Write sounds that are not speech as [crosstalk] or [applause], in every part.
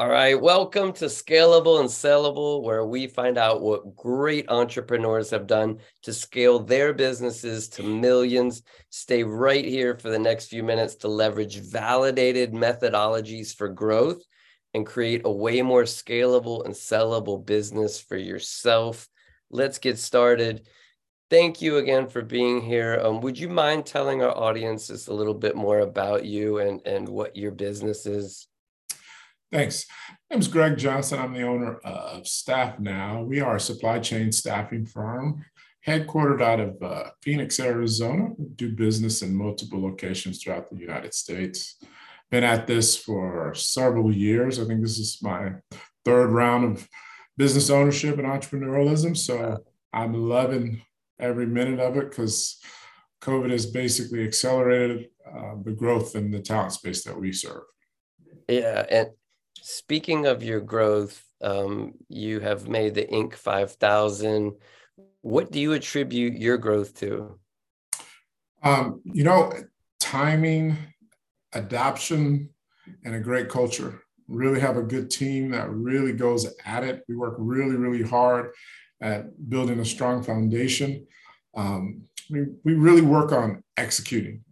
All right, welcome to Scalable and Sellable, where we find out what great entrepreneurs have done to scale their businesses to millions. Stay right here for the next few minutes to leverage validated methodologies for growth and create a way more scalable and sellable business for yourself. Let's get started. Thank you again for being here. Um, would you mind telling our audience just a little bit more about you and, and what your business is? Thanks. My name is Greg Johnson. I'm the owner of Staff Now. We are a supply chain staffing firm headquartered out of uh, Phoenix, Arizona. We do business in multiple locations throughout the United States. Been at this for several years. I think this is my third round of business ownership and entrepreneurialism. So I'm loving every minute of it because COVID has basically accelerated uh, the growth in the talent space that we serve. Yeah, and Speaking of your growth, um, you have made the Inc. 5000. What do you attribute your growth to? Um, you know, timing, adoption, and a great culture. Really have a good team that really goes at it. We work really, really hard at building a strong foundation. Um, we, we really work on executing.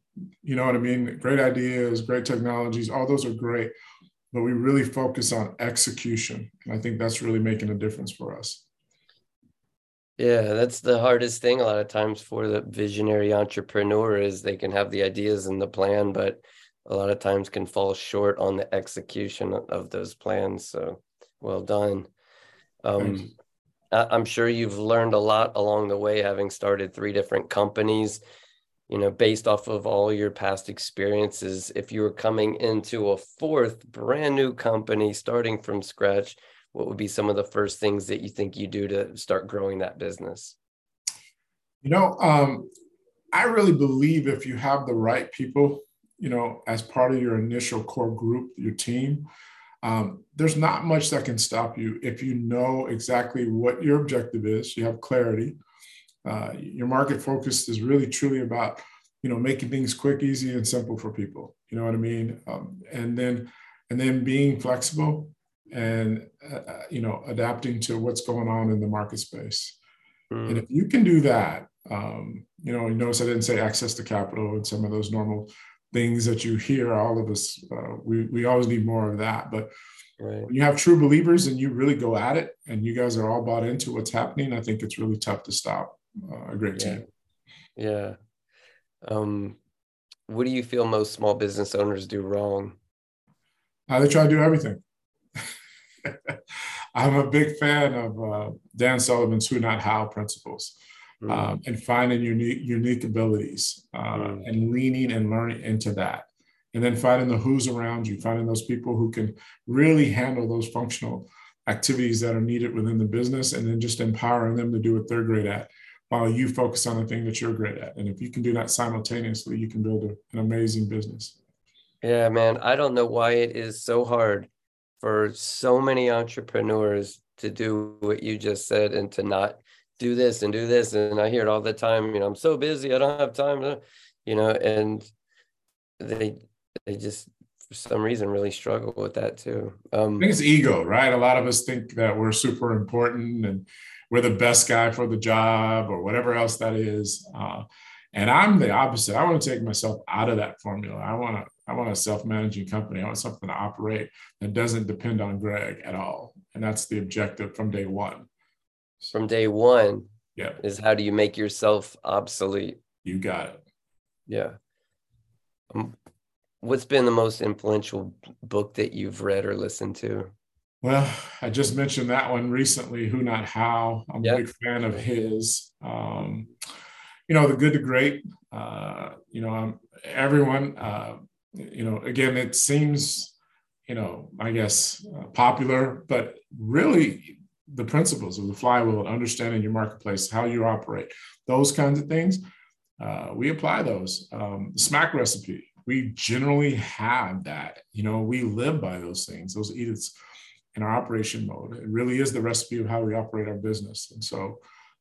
You know what I mean? Great ideas, great technologies, all those are great but we really focus on execution. And I think that's really making a difference for us. Yeah, that's the hardest thing a lot of times for the visionary entrepreneur is they can have the ideas and the plan, but a lot of times can fall short on the execution of those plans. So well done. Um, I'm sure you've learned a lot along the way, having started three different companies you know, based off of all your past experiences, if you were coming into a fourth brand new company starting from scratch, what would be some of the first things that you think you do to start growing that business? You know, um, I really believe if you have the right people, you know, as part of your initial core group, your team, um, there's not much that can stop you if you know exactly what your objective is, you have clarity, uh, your market focus is really truly about you know making things quick easy and simple for people. You know what i mean? Um, and then and then being flexible and uh, uh, you know adapting to what's going on in the market space. Mm. and if you can do that um, you know you notice i didn't say access to capital and some of those normal things that you hear all of us uh, we, we always need more of that. But Right. When you have true believers and you really go at it and you guys are all bought into what's happening, I think it's really tough to stop a great yeah. team. Yeah. Um, what do you feel most small business owners do wrong? Uh, they try to do everything. [laughs] I'm a big fan of uh, Dan Sullivan's Who Not How principles mm. um, and finding unique unique abilities uh, mm. and leaning and learning into that. And then finding the who's around you, finding those people who can really handle those functional activities that are needed within the business, and then just empowering them to do what they're great at while you focus on the thing that you're great at. And if you can do that simultaneously, you can build a, an amazing business. Yeah, man. I don't know why it is so hard for so many entrepreneurs to do what you just said and to not do this and do this. And I hear it all the time, you know, I'm so busy, I don't have time you know, and they they just for some reason really struggle with that too. Um, I think it's ego, right? A lot of us think that we're super important and we're the best guy for the job or whatever else that is. Uh, and I'm the opposite. I want to take myself out of that formula. I want to I want a self-managing company. I want something to operate that doesn't depend on Greg at all. And that's the objective from day one. From day one. Yeah. Is how do you make yourself obsolete? You got it. Yeah. Um, what's been the most influential book that you've read or listened to? Well, I just mentioned that one recently, Who Not How. I'm yep. a big fan of his. Um, you know, the good to great. Uh, you know, um, everyone, uh, you know, again, it seems, you know, I guess uh, popular, but really the principles of the flywheel and understanding your marketplace, how you operate, those kinds of things, uh, we apply those. Um, the SMAC recipe, we generally have that. You know, we live by those things, those edicts in our operation mode. It really is the recipe of how we operate our business. And so,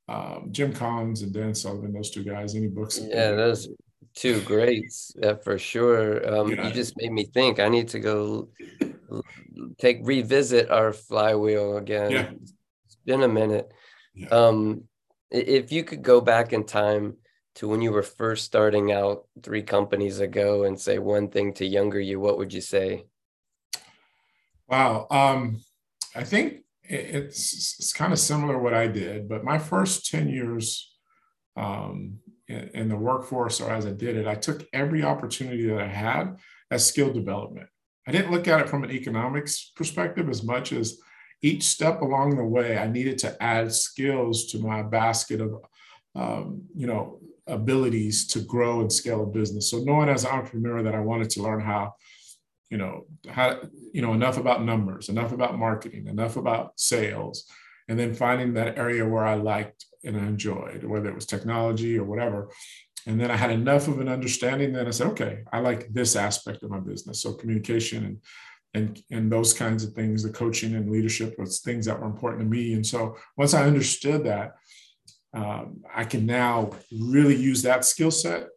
um, Jim Collins and Dan Sullivan, those two guys, any books? Yeah, those two greats yeah, for sure. Um, yeah. You just made me think. I need to go take revisit our flywheel again. Yeah. It's been a minute. Yeah. Um, if you could go back in time to when you were first starting out three companies ago and say one thing to younger you, what would you say? Wow. Um, I think it's, it's kind of similar what I did, but my first 10 years um, in, in the workforce or as I did it, I took every opportunity that I had as skill development. I didn't look at it from an economics perspective as much as each step along the way, I needed to add skills to my basket of, um, you know, abilities to grow and scale a business. So knowing as an entrepreneur that I wanted to learn how, you know, how, you know, enough about numbers, enough about marketing, enough about sales, and then finding that area where I liked and I enjoyed, whether it was technology or whatever. And then I had enough of an understanding that I said, okay, I like this aspect of my business. So communication and and and those kinds of things, the coaching and leadership was things that were important to me. And so once I understood that, um, I can now really use that skill set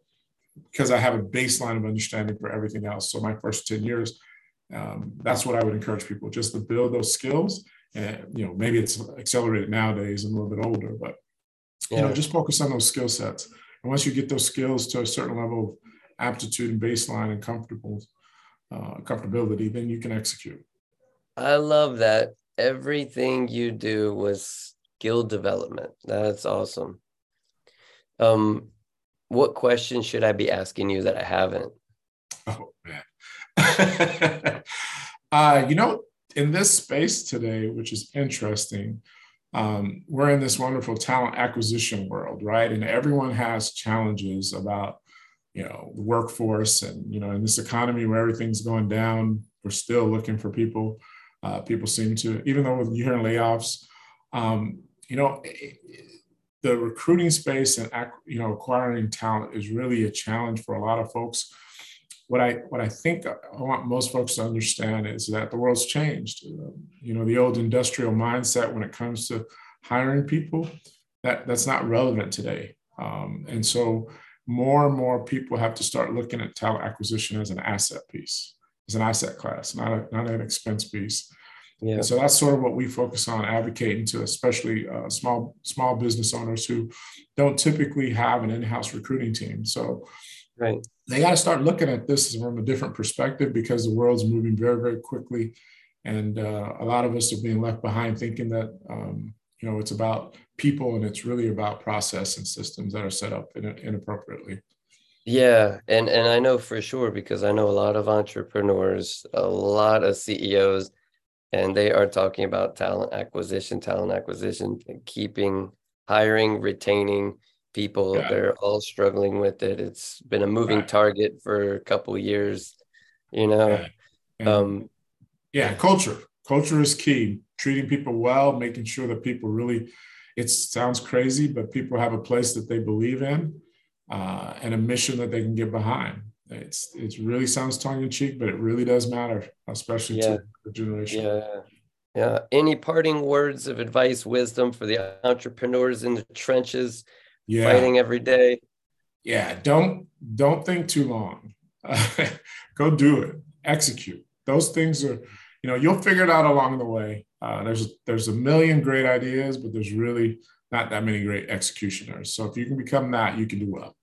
because I have a baseline of understanding for everything else. So my first 10 years, um, that's what I would encourage people just to build those skills. And you know, maybe it's accelerated nowadays, I'm a little bit older, but you yeah. know, just focus on those skill sets and once you get those skills to a certain level of aptitude and baseline and comfortable uh, comfortability, then you can execute. I love that. Everything you do was skill development. That's awesome. Um, what questions should I be asking you that I haven't? Oh man. [laughs] uh, you know, in this space today, which is interesting, um, we're in this wonderful talent acquisition world, right? And everyone has challenges about, you know, the workforce and, you know, in this economy where everything's going down, we're still looking for people. Uh, people seem to, even though you hear layoffs, um, you know, the recruiting space and, you know, acquiring talent is really a challenge for a lot of folks what I what I think I want most folks to understand is that the world's changed. You know, the old industrial mindset when it comes to hiring people that that's not relevant today. Um, and so more and more people have to start looking at talent acquisition as an asset piece, as an asset class, not a, not an expense piece. Yeah. And so that's sort of what we focus on advocating to, especially uh, small small business owners who don't typically have an in-house recruiting team. So Right. They got to start looking at this from a different perspective because the world's moving very, very quickly. And uh, a lot of us are being left behind thinking that, um, you know, it's about people and it's really about process and systems that are set up in, inappropriately. Yeah, and and I know for sure because I know a lot of entrepreneurs, a lot of CEOs, and they are talking about talent acquisition, talent acquisition, keeping, hiring, retaining, people yeah. they're all struggling with it it's been a moving right. target for a couple years you know yeah. um yeah culture culture is key treating people well making sure that people really it sounds crazy but people have a place that they believe in uh, and a mission that they can get behind it's it really sounds tongue-in-cheek but it really does matter especially yeah. to the generation yeah yeah any parting words of advice wisdom for the entrepreneurs in the trenches yeah. fighting every day. Yeah, don't don't think too long. [laughs] go do it. Execute. Those things are, you know, you'll figure it out along the way. Uh, there's there's a million great ideas, but there's really not that many great executioners. So if you can become that, you can do well.